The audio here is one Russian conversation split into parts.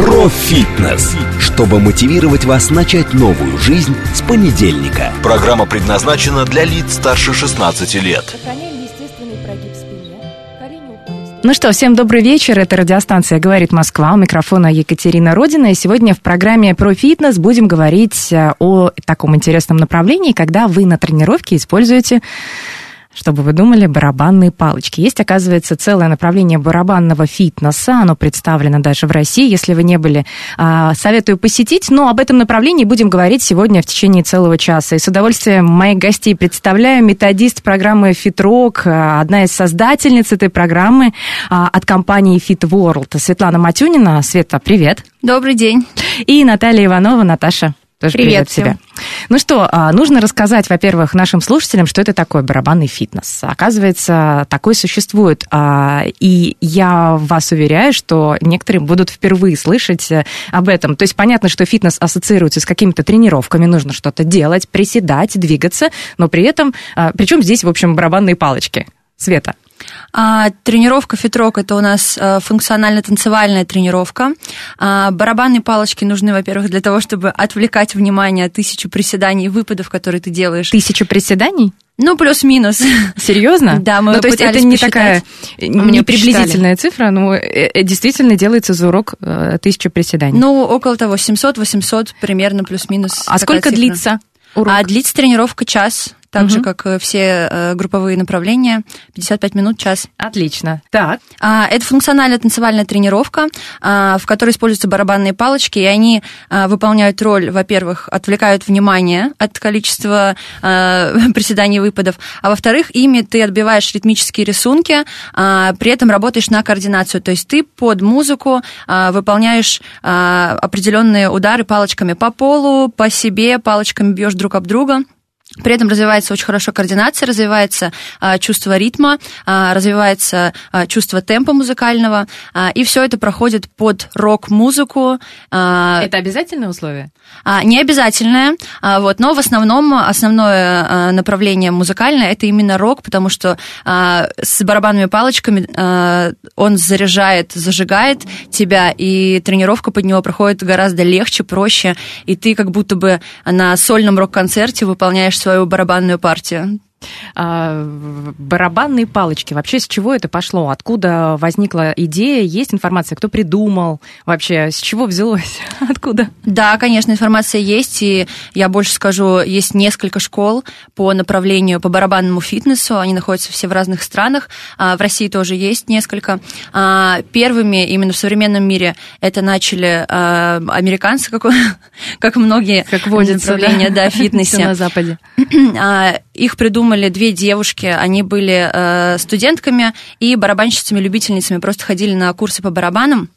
Про фитнес, чтобы мотивировать вас начать новую жизнь с понедельника. Программа предназначена для лиц старше 16 лет. Ну что, всем добрый вечер. Это радиостанция «Говорит Москва». У микрофона Екатерина Родина. И сегодня в программе про фитнес будем говорить э, о таком интересном направлении, когда вы на тренировке используете чтобы вы думали, барабанные палочки. Есть, оказывается, целое направление барабанного фитнеса. Оно представлено даже в России. Если вы не были, а, советую посетить. Но об этом направлении будем говорить сегодня в течение целого часа. И с удовольствием моих гостей представляю. Методист программы «Фитрок», а, одна из создательниц этой программы а, от компании World. Светлана Матюнина. Света, привет. Добрый день. И Наталья Иванова. Наташа, тоже Привет привет, всем. тебе. Ну что, а, нужно рассказать, во-первых, нашим слушателям, что это такое барабанный фитнес. Оказывается, такой существует. а, И я вас уверяю, что некоторые будут впервые слышать э, об этом. То есть понятно, что фитнес ассоциируется с какими-то тренировками, нужно что-то делать, приседать, двигаться, но при этом... Причем здесь, в общем, барабанные палочки. Света. А, тренировка фитрок это у нас а, функционально-танцевальная тренировка. А, барабанные палочки нужны, во-первых, для того, чтобы отвлекать внимание от тысячи приседаний и выпадов, которые ты делаешь. Тысяча приседаний? Ну, плюс-минус. Серьезно? Да, мы ну, то есть это не посчитать. такая Мы не посчитали. приблизительная цифра, но э, э, действительно делается за урок э, тысяча приседаний. Ну, около того, 700-800 примерно плюс-минус. а сколько цифра. длится урок? А длится тренировка час, так же, Мгм. как э, все э, групповые направления, 55 минут, час. Отлично. Так. А, Это функциональная танцевальная тренировка, а, в которой используются барабанные палочки, и они а, выполняют роль, во-первых, отвлекают внимание от количества приседаний и выпадов, а во-вторых, ими ты отбиваешь ритмические рисунки, при этом работаешь на координацию, то есть ты под музыку выполняешь определенные удары палочками по полу, по себе, палочками бьешь друг об друга. При этом развивается очень хорошо координация, развивается а, чувство ритма, а, развивается а, чувство темпа музыкального, а, и все это проходит под рок-музыку. а, Это обязательное условие? а, не обязательное, а, вот, но в основном основное а, направление музыкальное это именно рок, потому что а, с барабанными палочками а, он заряжает, зажигает тебя, и тренировка под него проходит гораздо легче, проще, и ты как будто бы на сольном рок-концерте выполняешь свою барабанную партию. А, барабанные палочки. Вообще, с чего это пошло? Откуда возникла идея? Есть информация, кто придумал? Вообще, с чего взялось? Откуда? Да, конечно, информация есть, и я больше скажу, есть несколько школ по направлению по барабанному фитнесу, они находятся все в разных странах, А, в России тоже есть несколько. А, Первыми именно в современном мире это начали американцы, как, как многие Как водится, направления да, Всё фитнесе. на Западе. Их придумали две девушки. Они были э, студентками и барабанщицами-любительницами. Просто ходили на курсы по барабанам.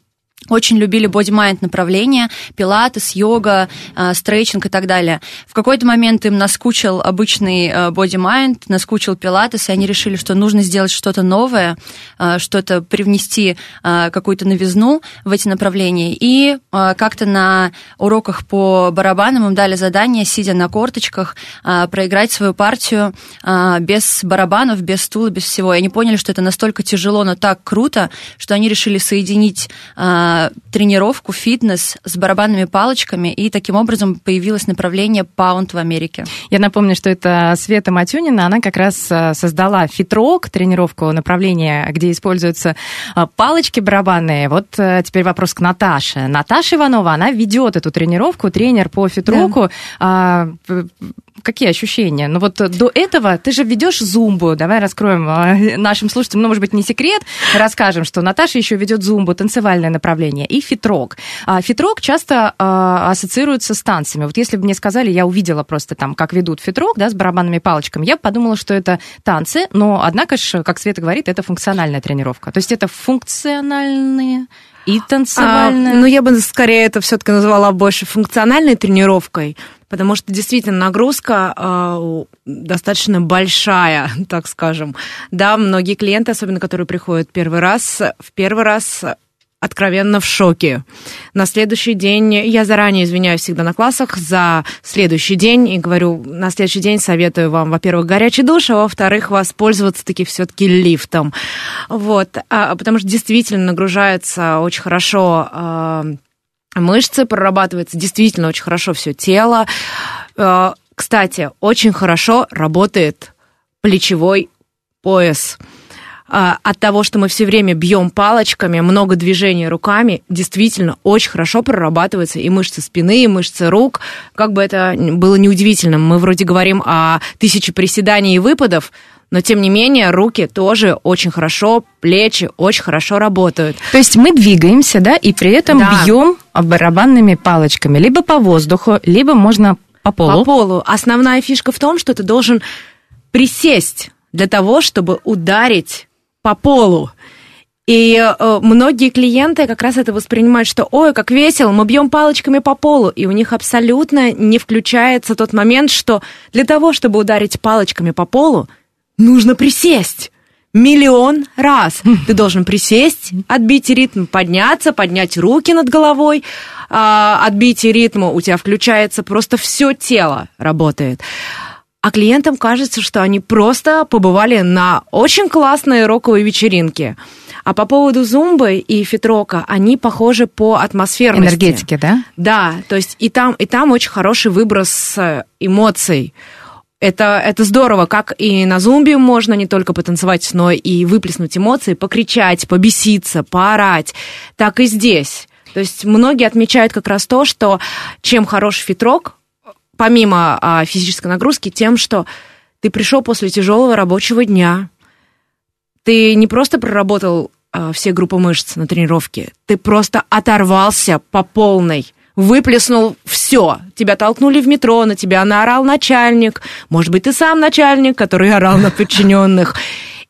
Очень любили боди-майнд направление, пилатес, йога, э, стрейчинг и так далее. В какой-то момент им наскучил обычный э, боди-майнд, наскучил пилатес, и они решили, что нужно сделать что-то новое, э, что-то привнести какую-то новизну в эти направления. И как-то на уроках по барабанам им дали задание, сидя на корточках, проиграть свою партию без барабанов, без стула, без всего. И они поняли, что это настолько тяжело, но так круто, что они решили соединить тренировку, фитнес с барабанными палочками, и таким образом появилось направление паунд в Америке. Я напомню, что это Света Матюнина. Она как раз э, создала фитрок, тренировку направления, где используются э, палочки барабанные. Вот э, теперь вопрос к Наташе. Наташа Иванова, она ведет эту тренировку, тренер по фитроку. А, п- Какие ощущения? Ну вот до этого ты же ведешь зумбу. Давай раскроем э, нашим слушателям, ну, может быть, не секрет, расскажем, что Наташа еще ведет зумбу, танцевальное направление, и фитрок. А фитрок часто а, ассоциируется с танцами. Вот если бы мне сказали, я увидела просто там, как ведут фитрок, да, с барабанными палочками, я бы подумала, что это танцы, но, однако же, как Света говорит, это функциональная тренировка. То есть это функциональные и А, танцевальные. ну, я бы скорее это все-таки назвала больше функциональной тренировкой, потому что действительно нагрузка э, достаточно большая, так скажем. Да, многие клиенты, особенно которые приходят первый раз, в первый раз откровенно в шоке. На следующий день, я заранее извиняюсь всегда на классах за следующий день и говорю, на следующий день советую вам, во-первых, горячий душ, а во-вторых, воспользоваться таки все-таки лифтом. Вот, а, потому что действительно нагружается очень хорошо а, мышцы, прорабатывается действительно очень хорошо все тело. А, кстати, очень хорошо работает плечевой пояс. А, от того, что мы все время бьем палочками, много движений руками, действительно очень хорошо прорабатываются и мышцы спины, и мышцы рук. Как бы это было неудивительным, мы вроде говорим о тысяче приседаний и выпадов, но тем не менее руки тоже очень хорошо, плечи очень хорошо работают. То есть мы двигаемся, да, и при этом да. бьем барабанными палочками, либо по воздуху, либо можно по полу. По полу. Основная фишка в том, что ты должен присесть для того, чтобы ударить по полу. И э, многие клиенты как раз это воспринимают, что ой, как весело, мы бьем палочками по полу, и у них абсолютно не включается тот момент, что для того, чтобы ударить палочками по полу, нужно присесть. Миллион раз. Ты должен присесть, отбить ритм, подняться, поднять руки над головой, э, отбить ритм, у тебя включается просто все тело работает а клиентам кажется, что они просто побывали на очень классной роковой вечеринке. А по поводу зумбы и фитрока, они похожи по атмосферности. Энергетике, да? Да, то есть и там, и там очень хороший выброс э, эмоций. Это, это здорово, как и на зумбе можно не только потанцевать, но и выплеснуть эмоции, покричать, побеситься, поорать, так и здесь. То есть многие отмечают как раз то, что чем хороший фитрок, помимо а, физической нагрузки, тем, что ты пришел после тяжелого рабочего дня, ты не просто проработал а, все группы мышц на тренировке, ты просто оторвался по полной, выплеснул все. Тебя толкнули в метро, на тебя наорал начальник, может быть, ты сам начальник, который орал на подчиненных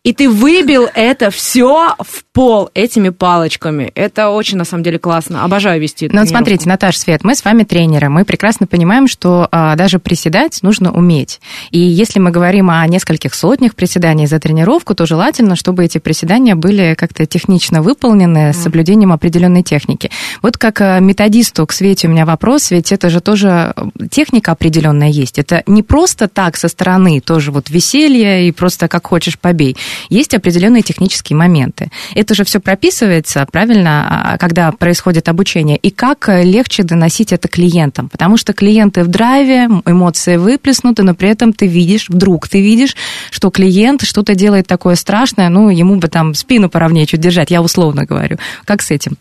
и ты выбил это все в пол этими палочками. Это очень, на самом деле, классно. Обожаю вести Ну, смотрите, Наташа, Свет, мы с вами тренеры. Мы прекрасно понимаем, что а, даже приседать нужно уметь. И если мы говорим о нескольких сотнях приседаний за тренировку, то желательно, чтобы эти приседания были как-то технично выполнены с соблюдением определенной техники. Вот как а, методисту к Свете у меня вопрос, ведь это же тоже э, техника определенная есть. Это не просто так со стороны, тоже вот веселье и просто как хочешь побей есть определенные технические моменты. Это же все прописывается, правильно, а, когда происходит обучение. И как э, легче доносить это клиентам? Потому что клиенты в драйве, эмоции выплеснуты, но при этом ты видишь, вдруг ты видишь, что клиент что-то делает такое страшное, ну, ему бы там спину поровнее чуть держать, я условно говорю. Как с этим?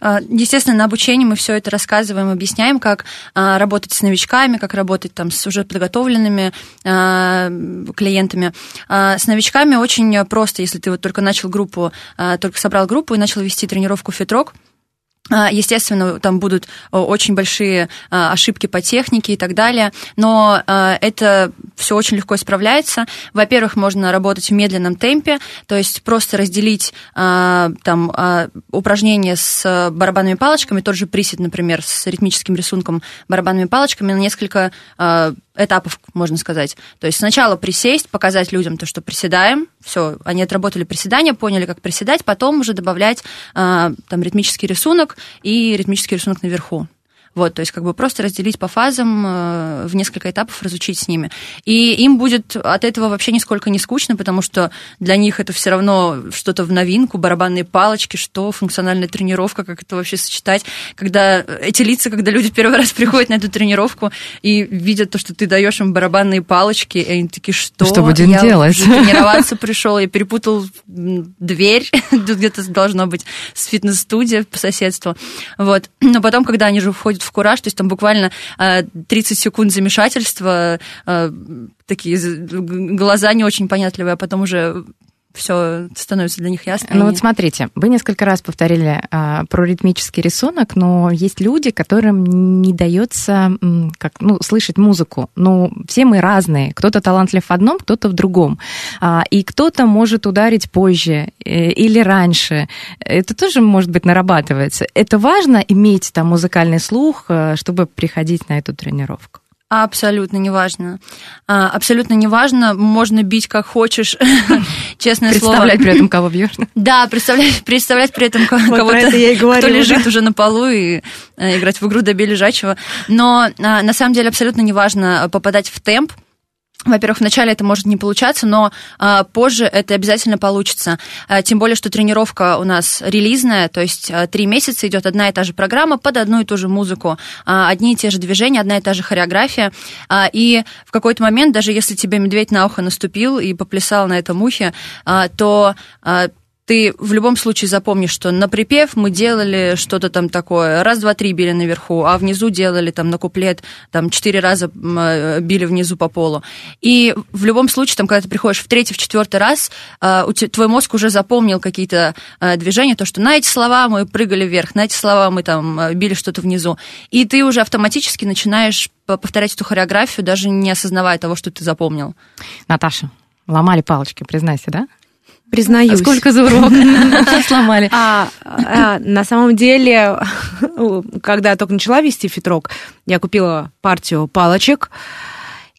А, естественно, на обучении мы все это рассказываем, объясняем, как а, работать с новичками, как работать там с уже подготовленными а, клиентами. С новичками очень просто, если ты вот только начал группу, только собрал группу и начал вести тренировку фитрок, естественно, там будут очень большие а, ошибки по технике и так далее, но а, это все очень легко исправляется. Во-первых, можно работать в медленном темпе, то есть просто разделить там упражнения с барабанными палочками, тот же присед, например, с ритмическим рисунком барабанными палочками на несколько этапов, можно сказать. То есть сначала присесть, показать людям то, что приседаем, все, они отработали приседания, поняли, как приседать, потом уже добавлять там ритмический рисунок и ритмический рисунок наверху. Вот, то есть как бы просто разделить по фазам, э, в несколько этапов разучить с ними. И им будет от этого вообще нисколько не скучно, потому что для них это все равно что-то в новинку, барабанные палочки, что функциональная тренировка, как это вообще сочетать. Когда эти лица, когда люди первый раз приходят на эту тренировку и видят то, что ты даешь им барабанные палочки, и они такие, что? Что будем я делать? тренироваться пришел, я перепутал дверь, тут где-то должно быть с фитнес-студия по соседству. Вот. Но потом, когда они же входят в кураж, то есть там буквально 30 э, секунд замешательства, э, такие глаза не очень понятливые, а потом уже все становится для них ясно. Ну вот смотрите, вы несколько раз повторили а, про ритмический рисунок, но есть люди, которым не дается как, ну, слышать музыку. Ну, все мы разные. Кто-то талантлив в одном, кто-то в другом. А, и кто-то может ударить позже э, или раньше. Это тоже, может быть, нарабатывается. Это важно иметь там музыкальный слух, э, чтобы приходить на эту тренировку. Абсолютно неважно. А, Абсолютно неважно, можно бить как хочешь, честное слово. Представлять при этом, кого бьешь. Да, представлять, представлять при этом ко- Вот кого-то, это говорила, кто лежит да. уже на полу и э, играть в игру «Добей лежачего». Но а, на самом деле абсолютно неважно попадать в темп, во-первых, вначале это может не получаться, но а, позже это обязательно получится. А, тем более, что тренировка у нас релизная, то есть а, три месяца идет одна и та же программа под одну и ту же музыку, а, одни и те же движения, одна и та же хореография. А, и в какой-то момент, даже если тебе медведь на ухо наступил и поплясал на этом ухе, а, то а, ты в любом случае запомнишь, что на припев мы делали что-то там такое, раз, два, три били наверху, а внизу делали там на куплет, там четыре раза э, били внизу по полу. И в любом случае, там, когда ты приходишь в третий, в четвертый раз, э, твой мозг уже запомнил какие-то э, движения, то, что на эти слова мы прыгали вверх, на эти слова мы там били что-то внизу. И ты уже автоматически начинаешь повторять эту хореографию, даже не осознавая того, что ты запомнил. Наташа, ломали палочки, признайся, да? Признаюсь. А сколько за урок сломали? А, а, на самом деле, когда я только начала вести фитрок, я купила партию палочек,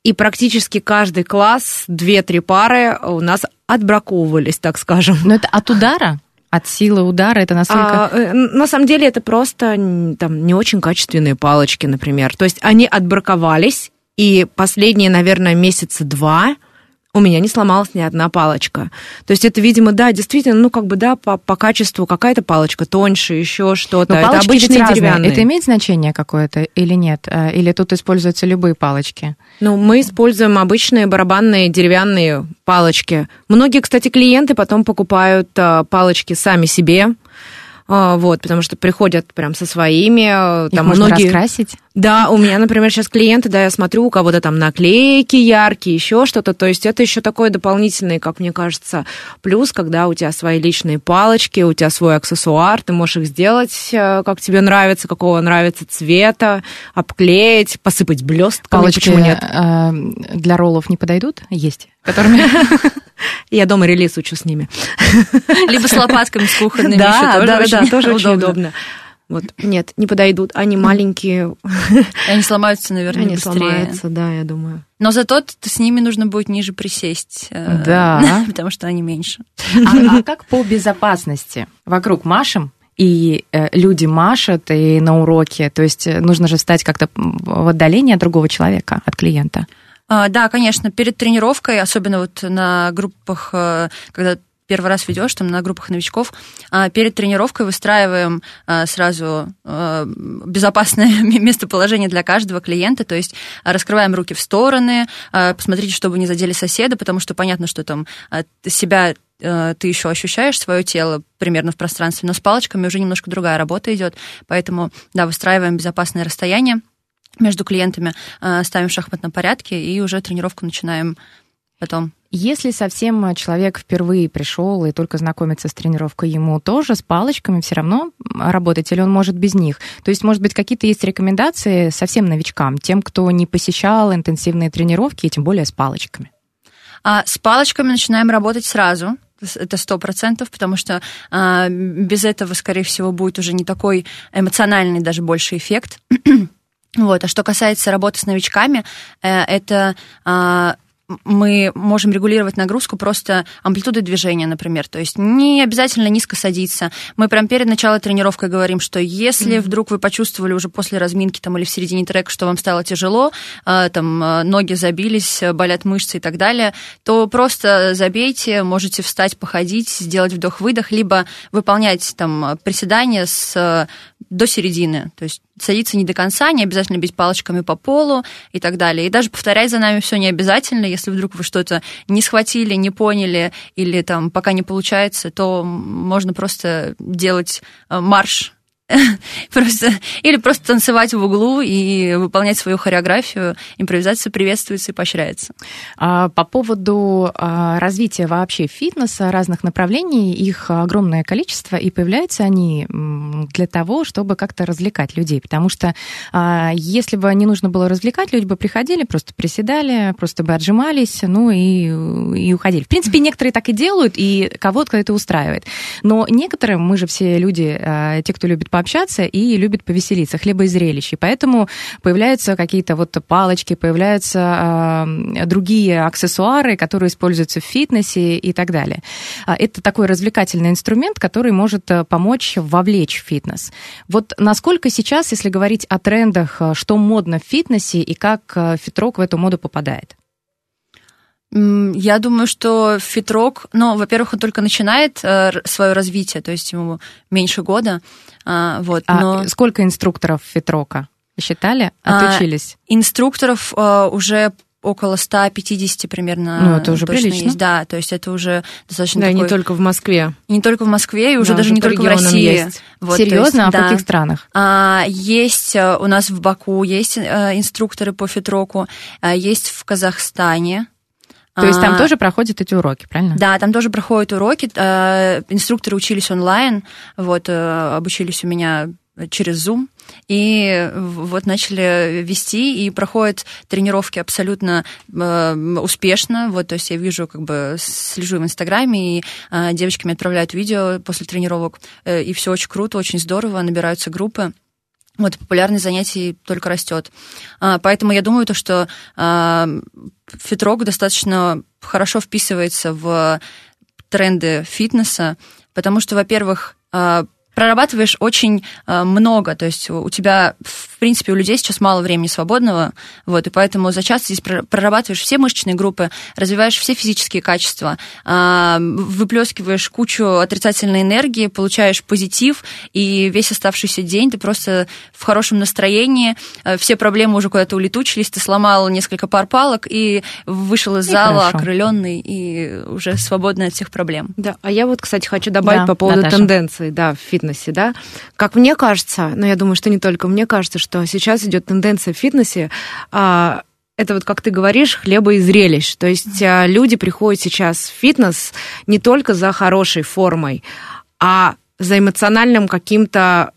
и практически каждый класс, две-три пары у нас отбраковывались, так скажем. Но это от удара? От силы удара это настолько... А, э, на самом деле это просто там, не очень качественные палочки, например. То есть они отбраковались, и последние, наверное, месяца два у меня не сломалась ни одна палочка. То есть это, видимо, да, действительно, ну, как бы, да, по, по качеству какая-то палочка тоньше, еще что-то. Но это обычные деревянные. Это имеет значение какое-то или нет? Э, Или тут используются любые палочки? Ну, мы используем обычные барабанные деревянные палочки. Многие, кстати, клиенты потом покупают а, палочки сами себе. А, Вот, потому что приходят прям со своими. а, Их Там можно многие... раскрасить? Да, у меня, например, сейчас клиенты, да, я смотрю, у кого-то там наклейки яркие, еще что-то. То есть это еще такой дополнительный, как мне кажется, плюс, когда у тебя свои личные палочки, у тебя свой аксессуар, ты можешь их сделать, э, как тебе нравится, какого нравится цвета, обклеить, посыпать блестками, Палочки почему нет? э, для роллов не подойдут? Есть. Которыми... Я дома релиз учу с ними. Либо с лопатками, с кухонными Да, тоже да, да, тоже очень удобно. Вот, нет, не подойдут. Они маленькие, Они сломаются, наверное, они быстрее. сломаются, да, я думаю. Но зато с ними нужно будет ниже присесть. э, Да. Потому что они меньше. А, а как по безопасности? Вокруг машем, и э, люди машут и на уроке. То есть э, нужно же встать как-то в отдалении от другого человека, от клиента. А, Да, конечно, перед тренировкой, особенно вот на группах, когда первый раз ведешь, там на группах новичков, а, перед тренировкой выстраиваем а, сразу а, безопасное местоположение для каждого клиента, то есть раскрываем руки в стороны, посмотрите, чтобы не задели соседа, потому что понятно, что там себя ты еще ощущаешь свое тело примерно в пространстве, но с палочками уже немножко другая работа идет, поэтому, да, выстраиваем безопасное расстояние между клиентами, ставим в шахматном порядке и уже тренировку начинаем потом. Если совсем человек впервые пришел и только знакомится с тренировкой, ему тоже с палочками все равно работать, или он может без них? То есть, может быть, какие-то есть рекомендации совсем новичкам, тем, кто не посещал интенсивные тренировки, и тем более с палочками? А с палочками начинаем работать сразу. Это сто процентов, потому что а, без этого, скорее всего, будет уже не такой эмоциональный даже больше эффект. Вот. А что касается работы с новичками, э, это а, мы можем регулировать нагрузку просто амплитудой движения, например. То есть не обязательно низко садиться. Мы прям перед началом тренировки говорим, что если mm-hmm. вдруг вы почувствовали уже после разминки там, или в середине трека, что вам стало тяжело, э, там э, ноги забились, болят мышцы и так далее, то просто забейте, можете встать, походить, сделать вдох-выдох, либо выполнять там приседания с, до середины. То есть садиться не до конца, не обязательно бить палочками по полу и так далее. И даже повторять за нами все не обязательно. Если вдруг вы что-то не схватили, не поняли или там пока не получается, то можно просто делать марш просто, или просто танцевать в углу и выполнять свою хореографию. Импровизация приветствуется и поощряется. А, по поводу а, развития вообще фитнеса, разных направлений, их огромное количество, и появляются они для того, чтобы как-то развлекать людей. Потому что а, если бы не нужно было развлекать, люди бы приходили, просто приседали, просто бы отжимались, ну и, и уходили. В принципе, некоторые так и делают, и кого-то это устраивает. Но некоторые, мы же все люди, те, кто любит пообщаться и любит повеселиться, хлеба и зрелищ. И поэтому появляются какие-то вот палочки, появляются э, другие аксессуары, которые используются в фитнесе и так далее. А, это такой развлекательный инструмент, который может э, помочь вовлечь в фитнес. Вот насколько сейчас, если говорить о трендах, э, что модно в фитнесе и как э, фитрок в эту моду попадает? Я думаю, что фитрок, ну, во-первых, он только начинает свое развитие, то есть ему меньше года. Э, вот, а но... сколько инструкторов фитрока? Считали? Отучились? А, инструкторов э, уже около 150 примерно. Ну, это уже прилично. Есть. Да, то есть это уже достаточно Да, такой... не только в Москве. Не только в Москве, и уже Да, даже не только в России. есть. Вот, Серьезно? есть, а в да. каких странах? А, есть э, у нас в Баку, есть э, инструкторы по фитроку, а, есть в Казахстане. То есть там А, тоже проходят эти уроки, правильно? Да, там тоже проходят уроки. э, Инструкторы учились онлайн, вот, э, обучились у меня через Zoom, и вот начали вести, и проходят тренировки абсолютно э, успешно. Вот, то есть я вижу, как бы слежу в Инстаграме, и э, девочки мне отправляют видео после тренировок, э, и все очень круто, очень здорово, набираются группы. Вот, популярность занятий только растет. А, Поэтому я думаю, то, что а, фитрок достаточно хорошо вписывается в тренды фитнеса, потому что, во-первых, а, прорабатываешь очень а, много, то есть у тебя, в принципе, у людей сейчас мало времени свободного, вот, и поэтому за час здесь пр- прорабатываешь все мышечные группы, развиваешь все физические качества, а, выплескиваешь кучу отрицательной энергии, получаешь позитив, и весь оставшийся день ты просто в хорошем настроении, а, все проблемы уже куда-то улетучились, ты сломал несколько пар палок и вышел из И зала хорошо. окрыленный и уже свободный от всех проблем. Да, а я вот, кстати, хочу добавить Да, по поводу Наташа. тенденций, да, в фитнесе, да. Как мне кажется, но я думаю, что не только мне кажется, что сейчас идет тенденция в фитнесе, а, это вот, как ты говоришь, хлеба и зрелищ. То есть а, люди приходят сейчас в фитнес не только за хорошей формой, а за эмоциональным каким-то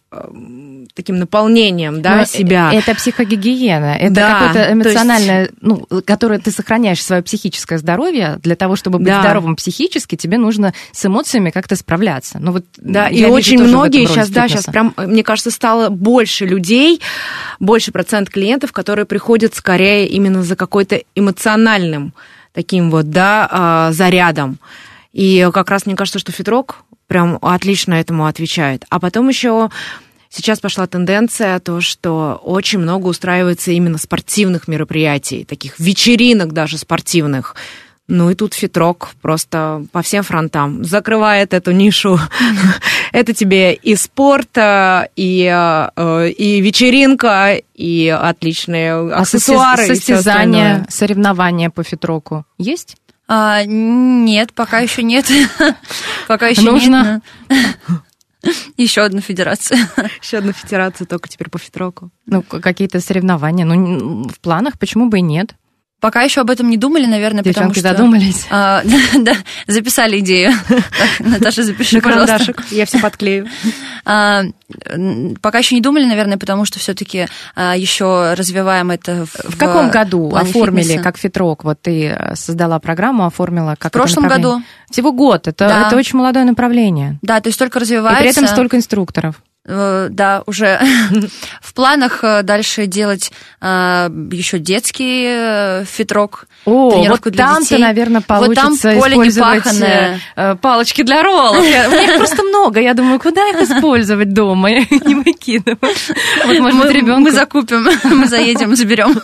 таким наполнением, да, Но себя. э, Это психогигиена, это Да, какое-то то есть- эмоциональное, ну, которое ты сохраняешь свое психическое здоровье. Для того, чтобы быть Да. здоровым психически, тебе нужно с эмоциями как-то справляться. Ну, вот Да, и очень многие сейчас, да, сейчас прям, мне кажется, стало больше людей, больше процент клиентов, которые приходят скорее именно за какой-то эмоциональным таким вот, да, а, зарядом. И как раз мне кажется, что фитрок прям отлично этому отвечает. А потом еще сейчас пошла тенденция, то, что очень много устраивается именно спортивных мероприятий, таких вечеринок даже спортивных. Ну и тут фитрок просто по всем фронтам закрывает эту нишу. Это тебе и спорт, э, и, э, и вечеринка, и отличные А аксессуары. состязания, соревнования по фитроку есть? А, нет, пока еще нет. Пока еще Нужно. нет. Еще одна федерация. Еще одна федерация только теперь по фитроку. Ну, какие-то соревнования. Ну, в планах почему бы и нет? Пока еще об этом не думали, наверное, потому Девчонки что... задумались. А, да, записали идею. Так, Наташа, запиши, На пожалуйста. карандашик. Я все подклею. А, пока еще не думали, наверное, потому что все-таки еще развиваем это в, В каком году оформили фитнеса. как фитрок? Вот ты э, создала программу, оформила как В прошлом году. Всего год. Это, Да. это очень молодое направление. Да, то есть только И развивается. при этом столько инструкторов. Э, Да, уже в планах э, дальше делать еще детский э, фитрок. О, тренировку вот для там-то, детей. наверное, Вот там получится поле использовать э, палочки для роллов. У меня их просто много. Я думаю, куда их использовать дома? Не выкидываю. Вот, может мы, быть, ребенку... мы закупим, мы заедем, заберем.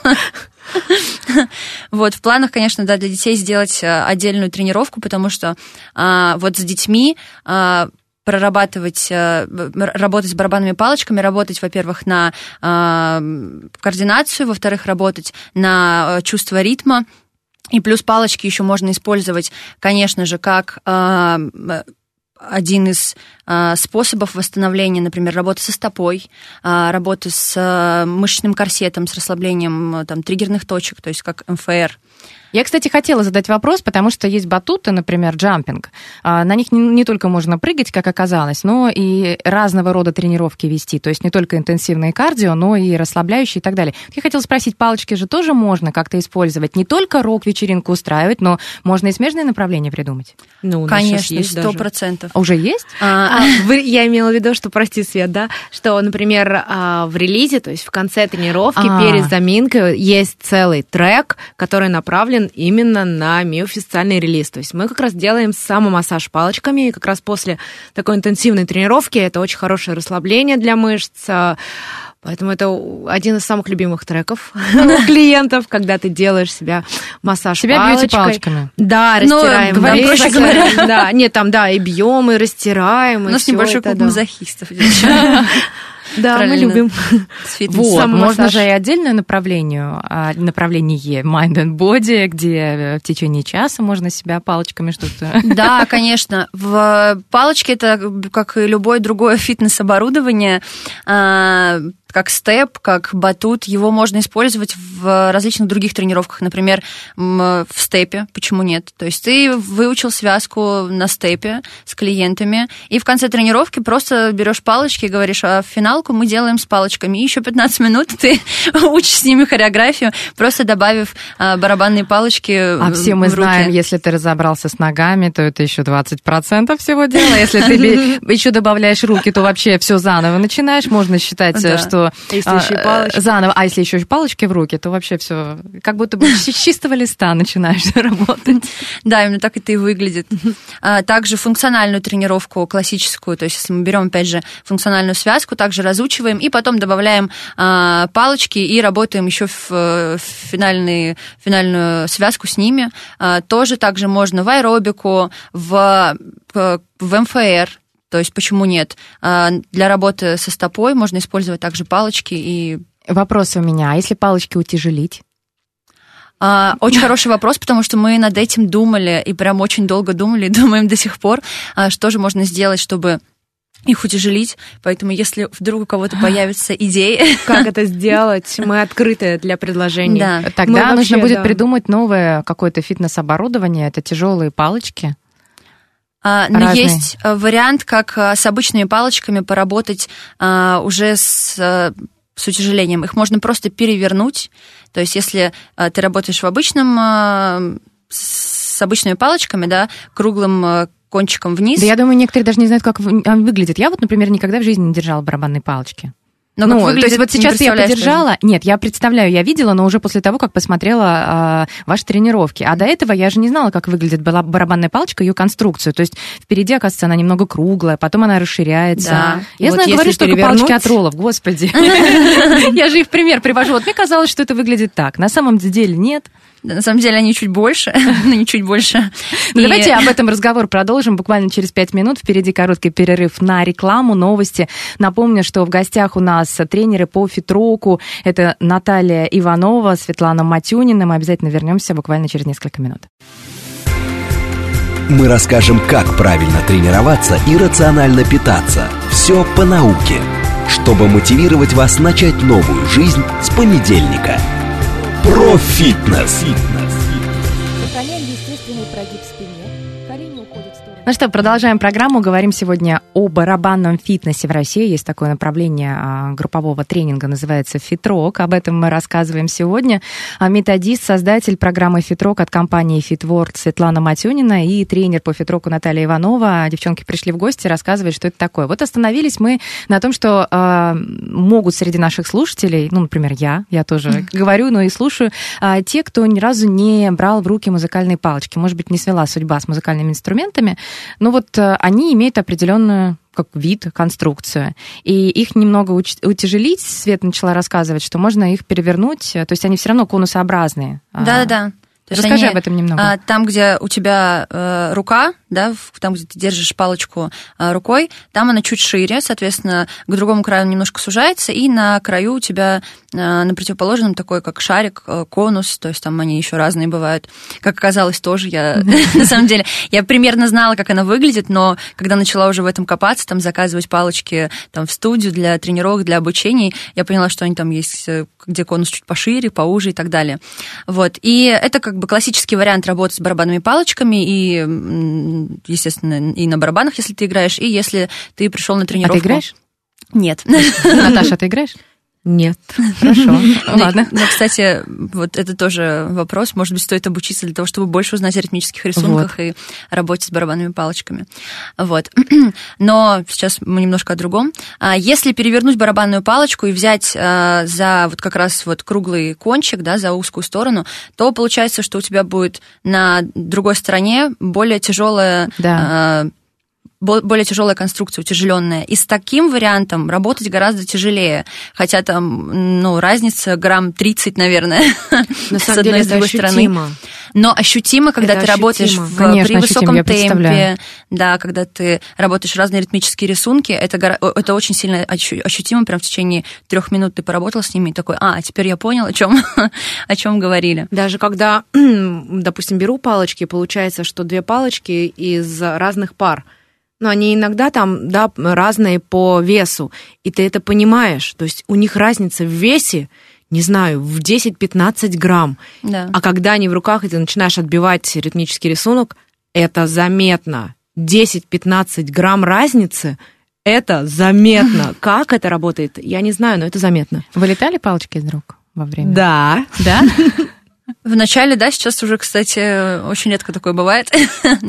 Вот, в планах, конечно, да, для детей сделать э, отдельную тренировку, потому что а, вот с детьми а, прорабатывать, э, работать с барабанными палочками, работать, во-первых, на а, координацию, во-вторых, работать на э, чувство ритма, и плюс палочки еще можно использовать, конечно же, как а, один из а, способов восстановления, например, работа со стопой, а, работа с а, мышечным корсетом, с расслаблением а, там, триггерных точек, то есть как МФР. Я, кстати, хотела задать вопрос, потому что есть батуты, например, джампинг. А, На них не, не только можно прыгать, как оказалось, но и разного рода тренировки вести. То есть не только интенсивные кардио, но и расслабляющие и так далее. Я хотела спросить, палочки же тоже можно как-то использовать? Не только рок-вечеринку устраивать, но можно и смежные направления придумать. Ну, Конечно, сто процентов. клиентов. Уже есть? А, А, я имела в виду, что, прости, Свет, да, что, например, а, в релизе, то есть в конце тренировки, А. перед заминкой, есть целый трек, который направлен именно на миофисциальный релиз. То есть мы как раз делаем самомассаж палочками, и как раз после такой интенсивной тренировки это очень хорошее расслабление для мышц, а, Поэтому это один из самых любимых треков у клиентов, когда ты делаешь себя массаж Себя палочкой. палочками. Да, Ну, растираем. говоря да, проще говоря. Да, нет, там, да, и бьем, и растираем, и у нас небольшой это, клуб да. мазохистов. Да, мы любим. Вот, можно же и отдельное направление, а, направление Mind and Body, где э, в течение часа можно себя палочками что-то... Да, конечно. В палочке это как и любое другое фитнес-оборудование, а, как степ, как батут, его можно использовать в различных других тренировках, например, в степе, почему нет? То есть ты выучил связку на степе с клиентами, и в конце тренировки просто берешь палочки и говоришь, а финалку мы делаем с палочками, и еще 15 минут ты учишь с ними хореографию, просто добавив а, барабанные палочки А все мы в знаем, если ты разобрался с ногами, то это еще 20% всего дела. Если ты еще добавляешь руки, то вообще все заново начинаешь. Можно считать, Да. Что Если а, еще и палочки. заново. А если еще и палочки в руки, то вообще все как будто бы с чистого листа начинаешь работать. Да, именно так это и выглядит. А, Также функциональную тренировку классическую, то есть если мы берем, опять же, функциональную связку, также разучиваем и потом добавляем а, палочки и работаем еще в, финальную связку с ними. А, Тоже также можно в аэробику, в в МФР, то есть почему нет? А, Для работы со стопой можно использовать также палочки и Вопрос у меня. А если палочки утяжелить? А, Очень хороший вопрос, потому что мы над этим думали и прям очень долго думали, и думаем до сих пор, а, что же можно сделать, чтобы их утяжелить. Поэтому, если вдруг у кого-то появятся идеи, Как это сделать? Мы открыты для предложений. да. Тогда Мы нужно вообще, будет да. придумать новое какое-то фитнес-оборудование. Это тяжелые палочки. А, Но Разные. есть э, вариант, как а, с обычными палочками поработать а, уже с, э, с утяжелением. Их можно просто перевернуть. То есть, если ты работаешь в обычном с обычными палочками, да, круглым кончиком вниз. Да я думаю, некоторые даже не знают, как в- а, выглядит. Я вот, например, никогда в жизни не держала барабанные палочки. Но ну, то есть вот сейчас я подержала. Нет, я представляю, я видела, но уже после того, как посмотрела а, ваши тренировки. А до этого я же не знала, как выглядит была барабанная палочка, ее конструкцию. То есть впереди, оказывается, она немного круглая, потом она расширяется. Да. Я Вот знаю, говорю, что перевернуть- палочки от роллов, господи. Я же их пример привожу. Вот мне казалось, что это выглядит так. На самом деле нет. На самом деле они чуть больше, но не чуть больше. Ну, И- Давайте об этом разговор продолжим буквально через пять минут. Впереди короткий перерыв на рекламу, новости. Напомню, что в гостях у нас тренеры по фитроку. Это Наталья Иванова, Светлана Матюнина. Мы обязательно вернемся буквально через несколько минут. Мы расскажем, как правильно тренироваться и рационально питаться. Все по науке, чтобы мотивировать вас начать новую жизнь с понедельника. Про фитнес. Ну что, продолжаем программу. Говорим сегодня о барабанном фитнесе в России. Есть такое направление а, группового тренинга, называется «Фитрок». Об этом мы рассказываем сегодня. А Методист, создатель программы «Фитрок» от компании «Фитворд» Светлана Матюнина и тренер по «Фитроку» Наталья Иванова. Девчонки пришли в гости рассказывать, что это такое. Вот остановились мы на том, что а, могут среди наших слушателей, ну, например, я, я тоже говорю, но и слушаю, а, те, кто ни разу не брал в руки музыкальные палочки. Может быть, не свела судьба с музыкальными инструментами, но вот э, они имеют определенную как вид, конструкцию. И их немного утяжелить, Свет начала рассказывать, что можно их перевернуть, э, то есть они все равно конусообразные. А, Да-да-да. Расскажи они, об этом немного. а, Там, где у тебя э, рука, да, там, где ты держишь палочку э, рукой, там она чуть шире, соответственно, к другому краю он немножко сужается, и на краю у тебя э, на противоположном такой, как шарик, э, конус, то есть там они еще разные бывают. Как оказалось, тоже я, на самом деле, я примерно знала, как она выглядит, но когда начала уже в этом копаться, там заказывать палочки там в студию для тренировок, для обучений, я поняла, что они там есть, э, где конус чуть пошире, поуже и так далее. Вот. И это как бы классический вариант работы с барабанными палочками и, естественно, и на барабанах, если ты играешь, и если ты пришел на А тренировку. ты играешь? Нет. Наташа, ты играешь? Нет. Хорошо, ладно. Но, кстати, вот это тоже вопрос. Может быть, стоит обучиться для того, чтобы больше узнать о ритмических рисунках и работе с барабанными палочками. Вот. Но сейчас мы немножко о другом. А Если перевернуть барабанную палочку и взять а, за вот как раз вот круглый кончик, да, за узкую сторону, то получается, что у тебя будет на другой стороне более тяжелая Да. Бо- более тяжелая конструкция, утяжеленная. И с таким вариантом работать гораздо тяжелее. Хотя там, ну, разница грамм 30, наверное, На с одной деле и с это другой стороны. Но ощутимо, когда Это ты работаешь ощутимо. в- Конечно, при высоком представляю. темпе, да, когда ты работаешь разные ритмические рисунки, это, это очень сильно ощу- ощутимо, прям в течение трех минут ты поработал с ними и такой, а, теперь я понял, о чем, о чем говорили. Даже когда, допустим, беру палочки, получается, что две палочки из разных пар. Но они иногда там, да, разные по весу. И ты это понимаешь. То есть у них разница в весе, не знаю, в 10-15 грамм. Да. А когда они в руках, и ты начинаешь отбивать ритмический рисунок, это заметно. 10-15 грамм разницы, это заметно. Как это работает, я не знаю, но это заметно. Вылетали палочки из рук во время? Да. Да? В начале, да, сейчас уже, кстати, очень редко такое бывает.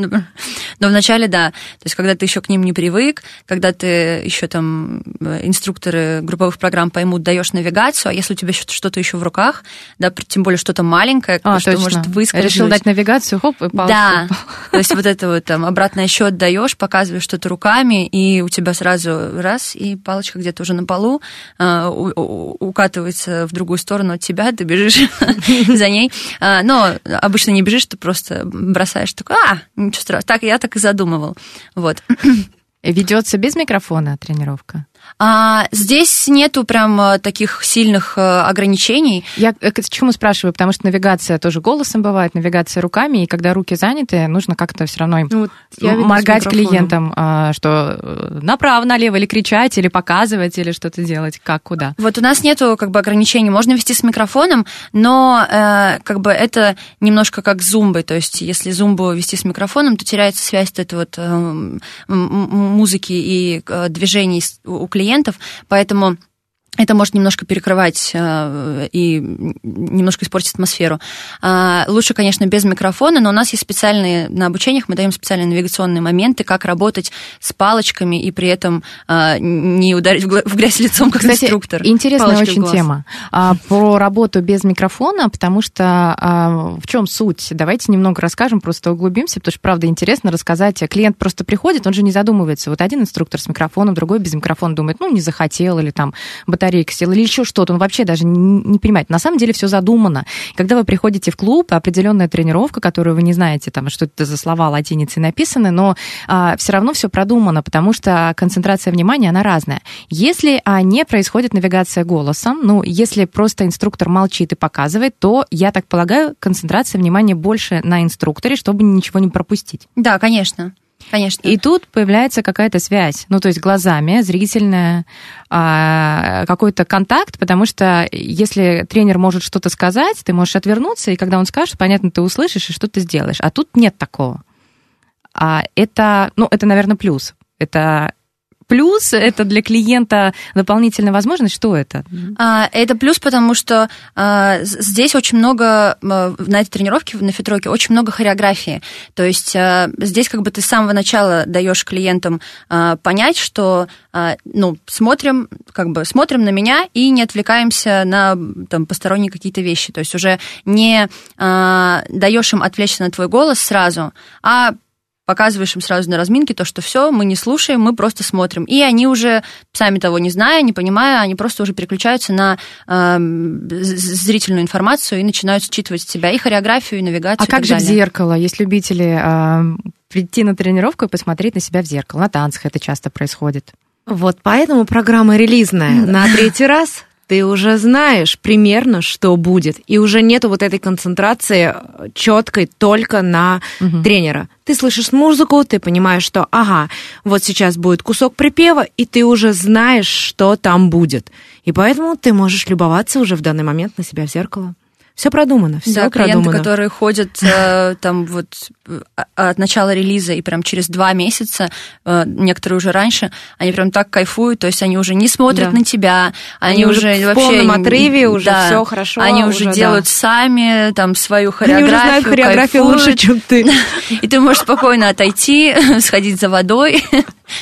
Но в начале, да. То есть, когда ты еще к ним не привык, когда ты еще там э, инструкторы групповых программ поймут, даешь навигацию, а если у тебя что-то еще в руках, да, тем более что-то маленькое, А, что точно. может выскользнуть. Решил дать навигацию, хоп, и палочку. Да, то есть вот это вот там обратный отсчет даешь, показываешь что-то руками, и у тебя сразу раз, и палочка где-то уже на полу а, укатывается в другую сторону от тебя, ты бежишь за ней. А, Но обычно не бежишь, ты просто бросаешь такой, а, ничего страшного. Так, я так и задумывал. Вот. Ведется без микрофона тренировка? А здесь нету прям а, таких сильных а, ограничений. Я э, к чему спрашиваю? Потому что навигация тоже голосом бывает, навигация руками, и когда руки заняты, нужно как-то все равно им Ну, вот моргать клиентам, а, что э, направо, налево, или кричать, или показывать, или что-то делать, как, куда. Вот у нас нету как бы ограничений, можно вести с микрофоном, но э, как бы это немножко как с зумбой, то есть если зумбу вести с микрофоном, то теряется связь вот этой вот э, музыки и э, движений у клиентов, поэтому это может немножко перекрывать э, и немножко испортить атмосферу. А, Лучше, конечно, без микрофона, но у нас есть специальные, на обучениях мы даем специальные навигационные моменты, как работать с палочками и при этом а, не ударить в грязь лицом, как Кстати, инструктор. интересная Палочки очень тема а, про работу без микрофона, потому что в чем суть? Давайте немного расскажем, просто углубимся, потому что, правда, интересно рассказать. Клиент просто приходит, он же не задумывается. Вот один инструктор с микрофоном, другой без микрофона думает, ну, не захотел, или там батарейка села, или еще что-то. Он вообще даже не, не понимает. На самом деле все задумано. Когда вы приходите в клуб, определенная тренировка, которую вы не знаете, там, что это за слова латиницей написаны, но все равно все продумано, потому что концентрация внимания, она разная. Если а, не происходит навигация голосом, ну, если просто инструктор молчит и показывает, то, я так полагаю, концентрация внимания больше на инструкторе, чтобы ничего не пропустить. Да, конечно. Конечно. И тут появляется какая-то связь, ну то есть глазами, зрительная, а, какой-то контакт, потому что если тренер может что-то сказать, ты можешь отвернуться, и когда он скажет, понятно, ты услышишь и что ты сделаешь. А тут нет такого. А это, ну это, наверное, плюс. Это плюс, это для клиента дополнительная возможность. Что это? А, Это плюс, потому что а, здесь очень много, на этой тренировке, на фитроке, очень много хореографии. То есть а, здесь как бы ты с самого начала даешь клиентам понять, что ну, смотрим, как бы смотрим на меня и не отвлекаемся на там, посторонние какие-то вещи. То есть уже не даешь им отвлечься на твой голос сразу, а показываешь им сразу на разминке то, что все, мы не слушаем, мы просто смотрим. И они уже, сами того не зная, не понимая, они просто уже переключаются на э, зрительную информацию и начинают считывать себя и хореографию, и навигацию. А и как так же в далее. зеркало? Есть любители а, прийти на тренировку и посмотреть на себя в зеркало. На танцах это часто происходит. Вот поэтому программа релизная. На третий раз ты уже знаешь примерно, что будет. И уже нету вот этой концентрации четкой только на Мгм. тренера. Ты слышишь музыку, ты понимаешь, что ага, вот сейчас будет кусок припева, и ты уже знаешь, что там будет. И поэтому ты можешь любоваться уже в данный момент на себя в зеркало. Все продумано, все да, клиенты, продумано. которые ходят э, там вот э, от начала релиза и прям через два месяца, э, некоторые уже раньше, они прям так кайфуют, то есть они уже не смотрят Да. на тебя, они, Они уже уже в вообще... полном отрыве, уже да, всё хорошо, Они уже уже, делают да. сами там свою Они хореографию, уже знают хореографию лучше, кайфуют. чем ты. И ты можешь спокойно отойти, сходить за водой.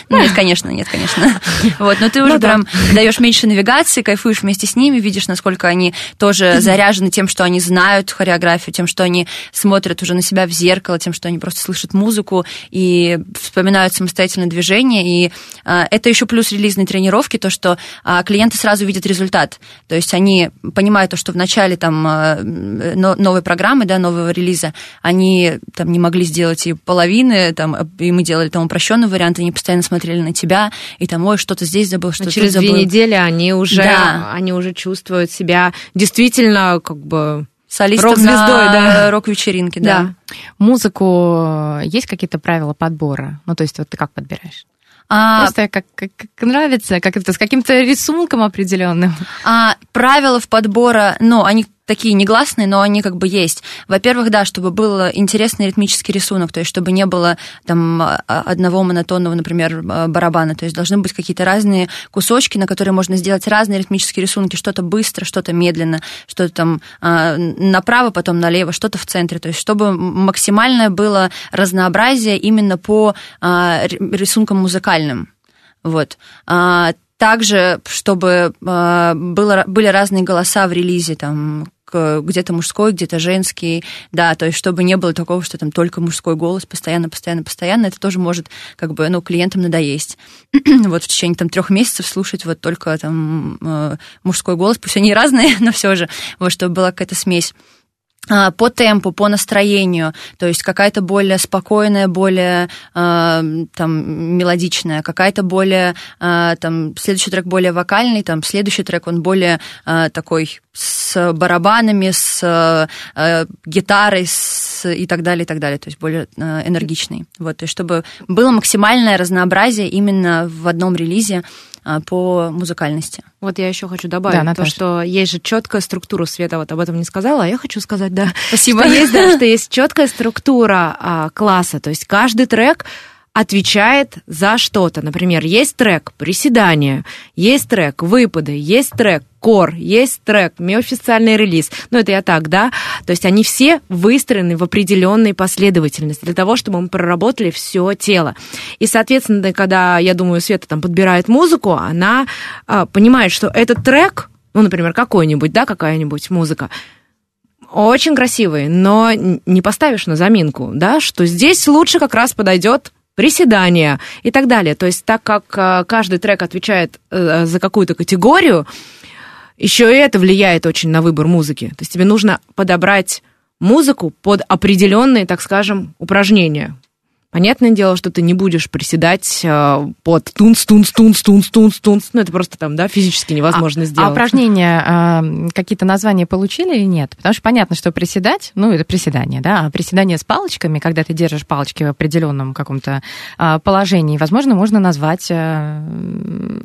Ну, нет, конечно, нет, конечно. Вот, но ты уже Ну да. прям даешь меньше навигации, кайфуешь вместе с ними, видишь, насколько они тоже заряжены тем, что они знают хореографию, тем, что они смотрят уже на себя в зеркало, тем, что они просто слышат музыку и вспоминают самостоятельное движение. И а, это еще плюс релизной тренировки, то, что а, клиенты сразу видят результат. То есть они понимают то, что в начале там а, но- новой программы, да, нового релиза, они там не могли сделать и половины, там, и мы делали там упрощенный вариант, они постоянно смотрели на тебя, и там, ой, что-то здесь забыл, что-то через тут две недели они уже, Да. они уже чувствуют себя действительно как бы Солистом Рок-звездой, на да. рок-вечеринке, да. Да. Музыку э, есть какие-то правила подбора? Ну, то есть вот ты как подбираешь? А, Просто как, как, как нравится, как это с каким-то рисунком определенным. А правила в подбора, ну, они такие негласные, но они как бы есть. Во-первых, да, чтобы был интересный ритмический рисунок, то есть чтобы не было там а, одного монотонного, например, а, барабана, то есть должны быть какие-то разные кусочки, на которые можно сделать разные ритмические рисунки, что-то быстро, что-то медленно, что-то там а, направо, потом налево, что-то в центре, то есть чтобы максимальное было разнообразие именно по ри- рисункам музыкальным. Вот. Также, чтобы а, было, были разные голоса в релизе, там, где-то мужской, где-то женский, да, то есть чтобы не было такого, что там только мужской голос постоянно, постоянно, постоянно, это тоже может как бы, ну, клиентам надоесть. вот в течение там трех месяцев слушать вот только там э, мужской голос, пусть они разные, но все же, вот, чтобы была какая-то смесь по темпу, по настроению, то есть какая-то более спокойная, более а, там мелодичная, какая-то более а, там следующий трек более вокальный, там следующий трек он более а, такой с барабанами, с а, а, гитарой, с, и так далее, и так далее, то есть более а, энергичный. Вот, есть чтобы было максимальное разнообразие именно в одном релизе а, по музыкальности. Вот я еще хочу добавить Да, то, что есть же четкая структура Света, вот об этом не сказала, а я хочу сказать, да. Спасибо. Что есть, да, что есть четкая структура а, класса, то есть каждый трек отвечает за что-то. Например, есть трек приседания, есть трек выпады, есть трек кор, есть трек неофициальный релиз. Ну, это я так, да? То есть они все выстроены в определенной последовательности для того, чтобы мы проработали все тело. И, соответственно, когда, я думаю, Света там подбирает музыку, она а, понимает, что этот трек, ну, например, какой-нибудь, да, какая-нибудь музыка, очень красивый, но не поставишь на заминку, да, что здесь лучше как раз подойдет приседание и так далее. То есть так как а, каждый трек отвечает э, за какую-то категорию, еще и это влияет очень на выбор музыки. То есть тебе нужно подобрать музыку под определенные, так скажем, упражнения. Понятное дело, что ты не будешь приседать э, под тунс, тунс, тунс, тунс, тунс, тунс. Ну, это просто там, да, физически невозможно А сделать. упражнения а, какие-то названия получили или нет? Потому что понятно, что приседать, ну, это приседание, да, а приседание с палочками, когда ты держишь палочки в определенном каком-то а, положении, возможно, можно назвать а,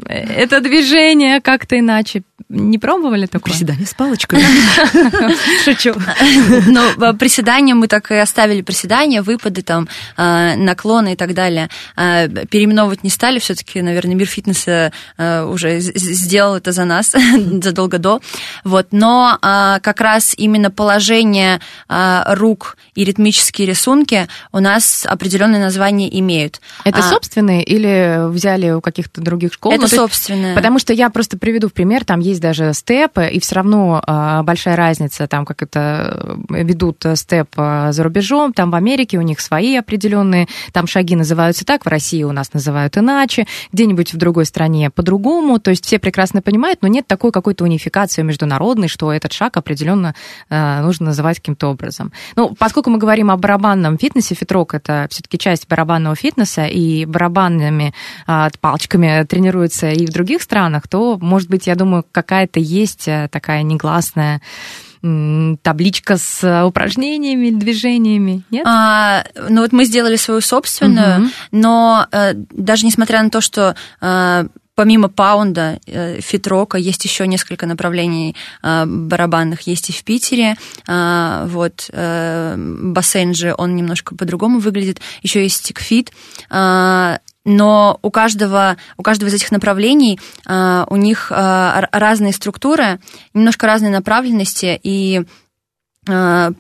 это движение как-то иначе. Не пробовали такое? Приседание с палочкой. Шучу. Но э, приседания мы так и оставили приседания, выпады, там, э, наклоны и так далее. Э, Переименовывать не стали, все-таки, наверное, мир фитнеса э, уже сделал это за нас задолго до. Вот. Но э, как раз именно положение э, рук и ритмические рисунки у нас определенные названия имеют. Это А, собственные или взяли у каких-то других школ? Это Ну, собственное. Потому что я просто приведу в пример, там есть даже степы, и все равно а, большая разница, там как это э, ведут э, степ а, за рубежом, там в Америке у них свои определенные, там шаги называются так, в России у нас называют иначе, где-нибудь в другой стране по-другому, то есть все прекрасно понимают, но нет такой какой-то унификации международной, что этот шаг определенно э, нужно называть каким-то образом. Ну, поскольку мы говорим о барабанном фитнесе, фитрок это все-таки часть барабанного фитнеса, и барабанными а, палочками тренируются и в других странах, то, может быть, я думаю, какая-то есть э, такая негласная табличка с э, упражнениями, движениями, нет? А, ну вот мы сделали свою собственную, Мгм. но э, даже несмотря на то, что э, помимо паунда, э, фитрока, есть еще несколько направлений э, барабанных. Есть и в Питере. Вот бассейн же, он немножко по-другому выглядит. Еще есть стикфит. Но у каждого, у каждого из этих направлений э, у них э, разные структуры, немножко разные направленности, и э,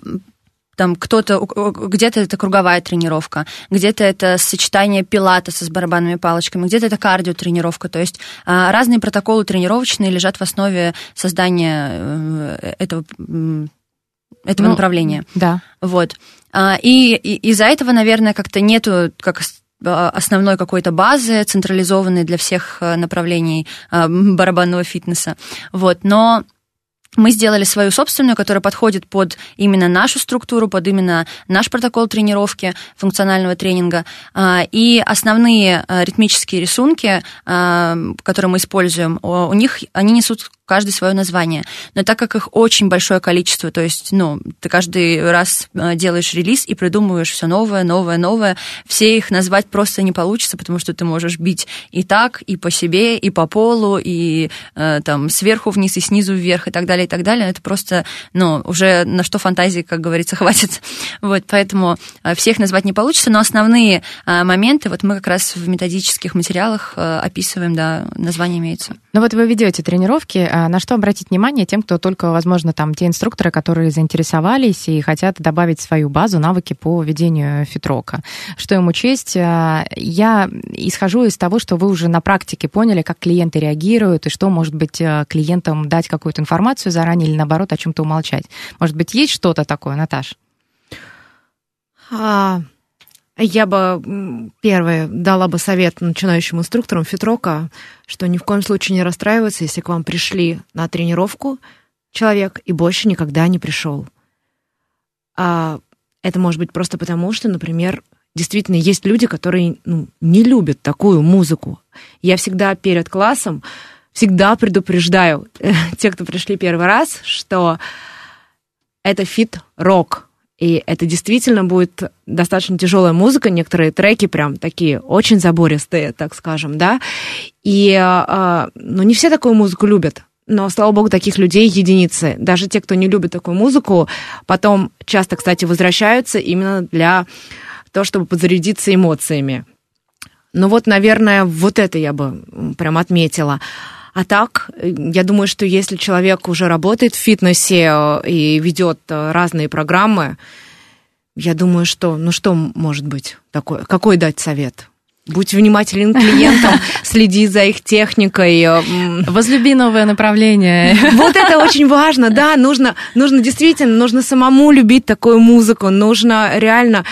там кто-то, где-то это круговая тренировка, где-то это сочетание пилатеса с барабанными палочками, где-то это кардиотренировка. То есть а, разные протоколы тренировочные лежат в основе создания э, этого этого ну, направления. Да. Вот. А, и, и из-за этого, наверное, как-то нету как а, основной какой-то базы, централизованной для всех э, направлений барабанного фитнеса. Вот. Но мы сделали свою собственную, которая подходит под именно нашу структуру, под именно наш протокол тренировки, функционального тренинга. И основные ритмические рисунки, которые мы используем, у них они несут каждый свое название. Но так как их очень большое количество, то есть, ну, ты каждый раз э, делаешь релиз и придумываешь все новое, новое, новое, все их назвать просто не получится, потому что ты можешь бить и так, и по себе, и по полу, и э, там сверху вниз, и снизу вверх, и так далее, и так далее. Это просто, ну, уже на что фантазии, как говорится, хватит. Вот, поэтому э, всех назвать не получится, но основные моменты, вот мы как раз в методических материалах описываем, да, название имеется. Ну вот вы ведете тренировки, а на что обратить внимание тем, кто только, возможно, там те инструкторы, которые заинтересовались и хотят добавить свою базу, навыки по ведению фитрока? Что им учесть? А, я исхожу из того, что вы уже на практике поняли, как клиенты реагируют и что, может быть, а, клиентам дать какую-то информацию заранее или, наоборот, о чем-то умолчать. Может быть, есть что-то такое, Наташ? А, я бы первое дала бы совет начинающим инструкторам фитрока, что ни в коем случае не расстраиваться, если к вам пришли на тренировку человек и больше никогда не пришел. А это может быть просто потому, что, например, действительно есть люди, которые ну, не любят такую музыку. Я всегда перед классом всегда предупреждаю тех, кто пришли первый раз, что это фит-рок и это действительно будет достаточно тяжелая музыка, некоторые треки прям такие очень забористые, так скажем, да. И, а, ну, не все такую музыку любят. Но, слава богу, таких людей единицы. Даже те, кто не любит такую музыку, потом часто, кстати, возвращаются именно для того, чтобы подзарядиться эмоциями. Ну вот, наверное, вот это я бы прям отметила. А так, я думаю, что если человек уже работает в фитнесе э, и ведет э, разные программы, я думаю, что, ну что может быть такое? Какой дать совет? Будь внимателен к клиентам, следи за их техникой. Э, Возлюби новое направление. Вот это очень важно, да, нужно, нужно действительно, нужно самому любить такую музыку, нужно реально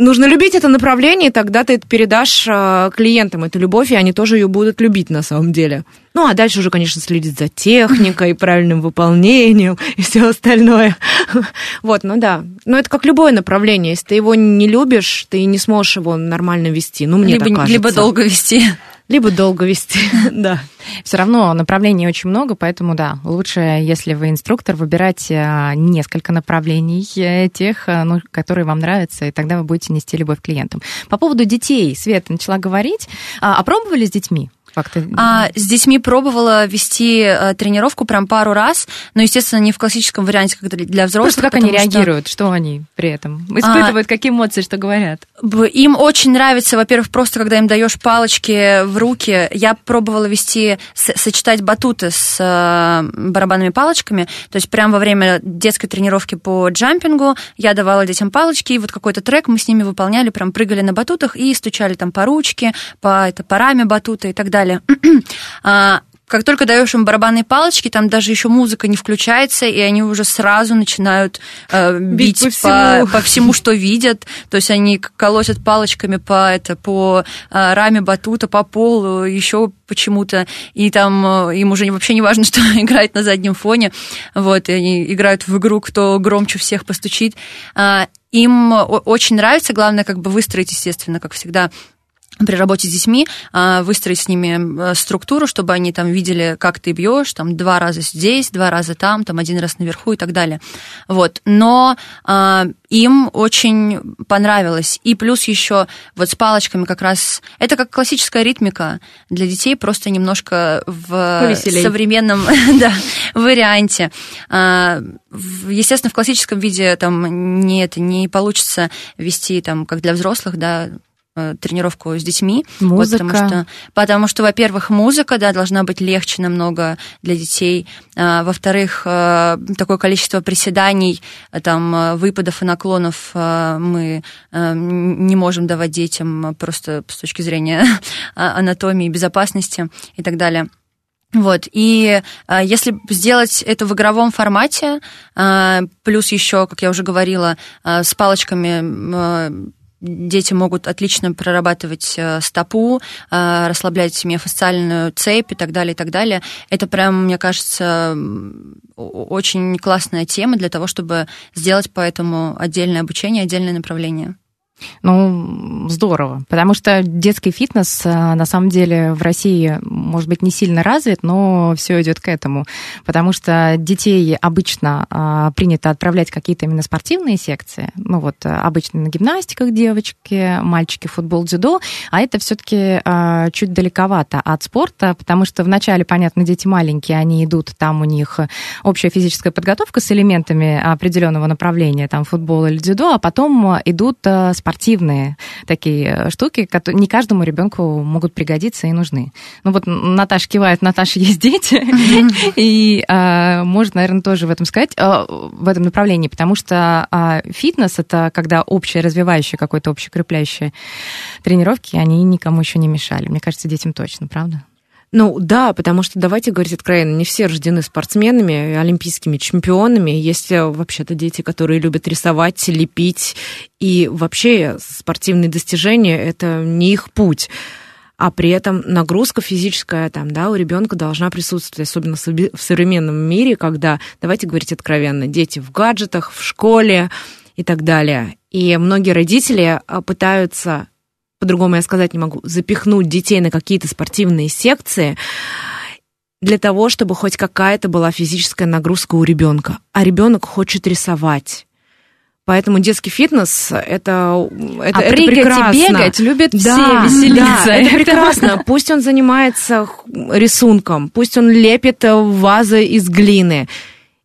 нужно любить это направление, тогда ты это передашь э, клиентам, эту любовь, и они тоже ее будут любить на самом деле. Ну, а дальше уже, конечно, следить за техникой, правильным выполнением и все остальное. Вот, ну да. Но это как любое направление. Если ты его не любишь, ты не сможешь его нормально вести. Ну, мне либо, так кажется. Либо долго вести. Либо долго вести, да. Все равно направлений очень много, поэтому да, лучше, если вы инструктор, выбирать э, несколько направлений э, тех, э, ну, которые вам нравятся, и тогда вы будете нести любовь клиентам. По поводу детей, Света начала говорить. А, а пробовали с детьми? Как-то... А, с детьми пробовала вести а, тренировку прям пару раз, но, естественно, не в классическом варианте, как для взрослых. Просто как они реагируют, что... что они при этом испытывают, а, какие эмоции, что говорят? Им очень нравится, во-первых, просто когда им даешь палочки в руки. Я пробовала вести, сочетать батуты с а, барабанными палочками, то есть прямо во время детской тренировки по джампингу я давала детям палочки, и вот какой-то трек мы с ними выполняли, прям прыгали на батутах и стучали там по ручке, по, это, по раме батута и так далее далее. А, как только даешь им барабанные палочки, там даже еще музыка не включается, и они уже сразу начинают э, бить, бить по, всему. По, по всему, что видят. То есть они колотят палочками по, это, по э, раме батута, по полу, еще почему-то. И там э, им уже вообще не важно, что играет на заднем фоне. Вот, и они играют в игру, кто громче всех постучит. Э, им очень нравится, главное, как бы выстроить, естественно, как всегда, при работе с детьми а, выстроить с ними э, структуру, чтобы они там видели, как ты бьешь, там два раза здесь, два раза там, там один раз наверху и так далее. Вот. Но а, им очень понравилось. И плюс еще вот с палочками как раз... Это как классическая ритмика для детей, просто немножко в Повеселей. современном да, варианте. А, Естественно, в классическом виде там не, это, не получится вести, там, как для взрослых, да, тренировку с детьми. Вот Музыка. потому, что, потому что, во-первых, музыка, да, должна быть легче намного для детей. А, во-вторых, э, такое количество приседаний, э, там, э, выпадов и наклонов э, мы э, не можем давать детям э, просто с точки зрения а- анатомии, безопасности и так далее. Вот, и а, если сделать это в игровом формате, а, плюс еще, как я уже говорила, а, с палочками дети могут отлично прорабатывать э, стопу, а, расслаблять миофасциальную цепь и так далее, и так далее. Это прям, мне кажется, очень классная тема для того, чтобы сделать по этому отдельное обучение, отдельное направление. Ну, здорово, потому что детский фитнес а, на самом деле в России, может быть, не сильно развит, но все идет к этому, потому что детей обычно а, принято отправлять какие-то именно спортивные секции, ну вот а, обычно на гимнастиках девочки, мальчики футбол, дзюдо, а это все-таки чуть далековато от спорта, потому что вначале, понятно, дети маленькие, они идут, там у них общая физическая подготовка с элементами определенного направления, там футбол или дзюдо, а потом идут а, спортивные такие э, штуки, которые не каждому ребенку могут пригодиться и нужны. Ну вот Наташа кивает, Наташа есть дети, и а, можно, наверное, тоже в этом сказать, а, в этом направлении, потому что а, фитнес это когда общее развивающее какое-то общекрепляющее тренировки, они никому еще не мешали. Мне кажется, детям точно, правда? Ну да, потому что давайте говорить откровенно, не все рождены спортсменами, олимпийскими чемпионами. Есть э, вообще-то дети, которые любят рисовать, лепить, и вообще спортивные достижения это не их путь. А при этом нагрузка физическая там, да, у ребенка должна присутствовать, особенно в современном мире, когда, давайте говорить откровенно, дети в гаджетах, в школе и так далее. И многие родители а, пытаются по-другому я сказать не могу, запихнуть детей на какие-то спортивные секции для того, чтобы хоть какая-то была физическая нагрузка у ребенка. А ребенок хочет рисовать. Поэтому детский фитнес это, это, а это прыгать прекрасно. и бегать любят Да, все веселиться. да, это прекрасно. Пусть он занимается рисунком, пусть он лепит вазы из глины,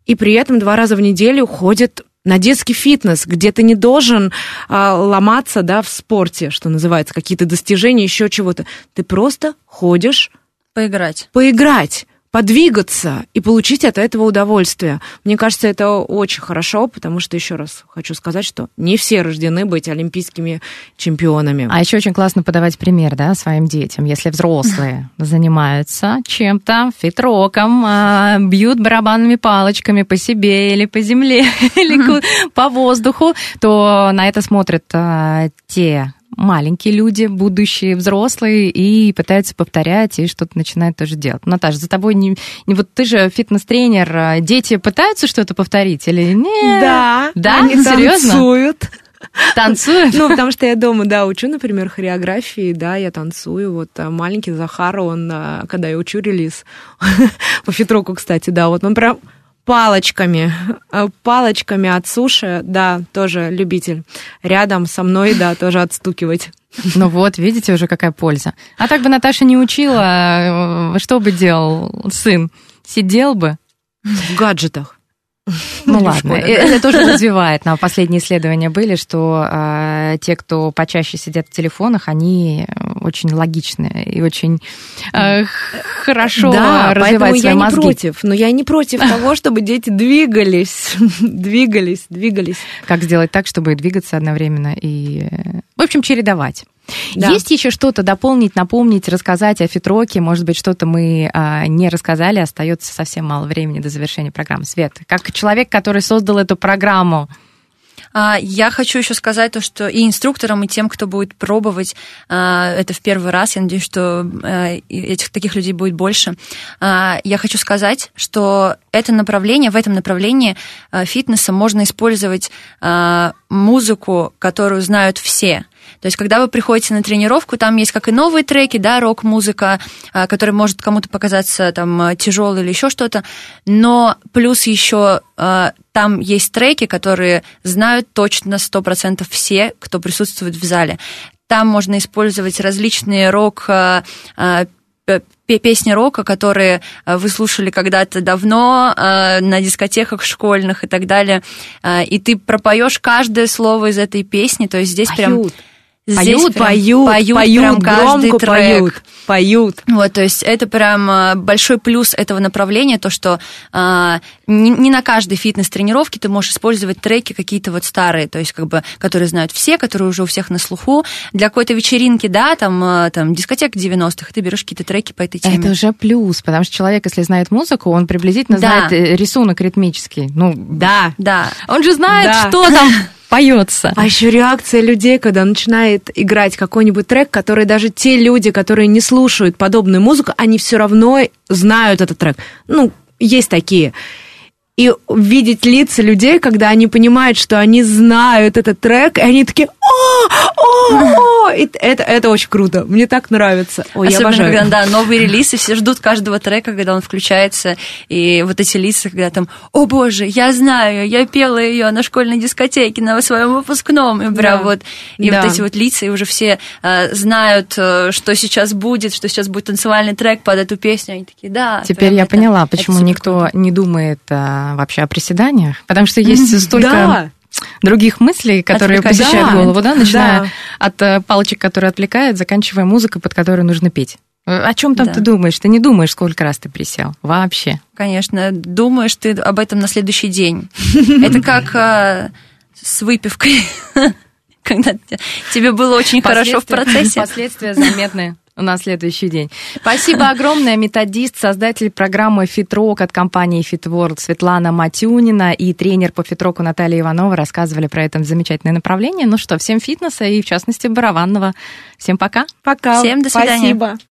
и при этом два раза в неделю ходит на детский фитнес, где ты не должен а, ломаться, да, в спорте, что называется, какие-то достижения, еще чего-то. Ты просто ходишь Поиграть. поиграть, подвигаться и получить от этого удовольствие. Мне кажется, это очень хорошо, потому что, еще раз хочу сказать, что не все рождены быть олимпийскими чемпионами. А еще очень классно подавать пример, да, своим детям. Если взрослые занимаются чем-то, фитроком, а, бьют барабанными палочками по себе или по земле, или по воздуху, то на это смотрят а, те маленькие люди, будущие взрослые, и пытаются повторять, и что-то начинают тоже делать. Наташа, за тобой не... не- вот ты же фитнес-тренер, а дети пытаются что-то повторить или нет? Да, Да? они Серьезно? танцуют. Танцуют? Ну, потому что я дома, да, учу, например, хореографии, да, я танцую. Вот а, маленький Захар, он, а, когда я учу релиз, по фитроку, кстати, да, вот он прям палочками, а, палочками от суши, да, тоже любитель. Рядом со мной, да, тоже отстукивать. Ну вот, видите уже какая польза. А так бы Наташа не учила, э, что бы делал сын? Сидел бы? В гаджетах. Ну ладно, э, это тоже развивает. На последние исследования были, что э, те, кто почаще сидят в телефонах, они очень логичные и очень э, хорошо да, развивают свои я не мозги. против. Но я не против того, чтобы дети двигались, двигались, двигались. Как сделать так, чтобы двигаться одновременно и, э, в общем, чередовать. Да. Есть еще что-то дополнить, напомнить, рассказать о фитроке? Может быть, что-то мы а, не рассказали, остается совсем мало времени до завершения программы. Свет, как человек, который создал эту программу, А, Я хочу еще сказать то, что и инструкторам, и тем, кто будет пробовать а, это в первый раз, я надеюсь, что а, этих таких людей будет больше. Я хочу сказать, что это направление, в этом направлении фитнеса можно использовать музыку, которую знают все. То есть, когда вы приходите на тренировку, там есть как и новые треки, да, рок-музыка, а, которая может кому-то показаться там тяжелой или еще что-то, но плюс еще а, там есть треки, которые знают точно 100% все, кто присутствует в зале. Там можно использовать различные рок а, песни рока, которые вы слушали когда-то давно на дискотеках школьных и так далее, и ты пропоешь каждое слово из этой песни, то есть здесь Поют. прям Здесь поют, прям поют, поют, поют, прям каждый громко трек. поют, поют. Вот, то есть это прям а, большой плюс этого направления, то, что а, не, не на каждой фитнес-тренировке ты можешь использовать треки какие-то вот старые, то есть как бы, которые знают все, которые уже у всех на слуху. Для какой-то вечеринки, да, там, а, там дискотек 90-х, ты берешь какие-то треки по этой теме. Это уже плюс, потому что человек, если знает музыку, он приблизительно Да. знает э, рисунок ритмический. Ну, Да. Да. он же знает, Да. что там поется. А еще реакция людей, когда начинает играть какой-нибудь трек, который даже те люди, которые не слушают подобную музыку, они все равно знают этот трек. Ну, есть такие. И видеть лица людей, когда они понимают, что они знают этот трек, и они такие, о, о, о, И это, это очень круто. Мне так нравится. Ой, я Особенно, обожаю. когда да, новые релизы, все ждут каждого трека, когда он включается, и вот эти лица, когда там, о боже, я знаю, я пела ее на школьной дискотеке, на своем выпускном, и прям Да. вот, и Да. вот эти вот лица, и уже все э, знают, э, что сейчас будет, что сейчас будет танцевальный трек под эту песню, они такие, да. Теперь я это- поняла, почему никто круто. не думает а, вообще о приседаниях. Потому что есть столько Да. других мыслей, которые Отвлекать. посещают Да, голову, да, начиная да. от э, палочек, которые отвлекают, заканчивая музыкой, под которую нужно петь. Э, О чем там Да. ты думаешь? Ты не думаешь, сколько раз ты присел. Вообще. Конечно, думаешь ты об этом на следующий день. Это как э, с выпивкой, когда те- тебе было очень хорошо в процессе. Последствия заметны на следующий день. Спасибо огромное, методист, создатель программы «Фитрок» от компании «Фитворд» Светлана Матюнина и тренер по фитроку Наталья Иванова рассказывали про это замечательное направление. Ну что, всем фитнеса и, в частности, барабанного. Всем пока. Пока. Всем до свидания. Спасибо.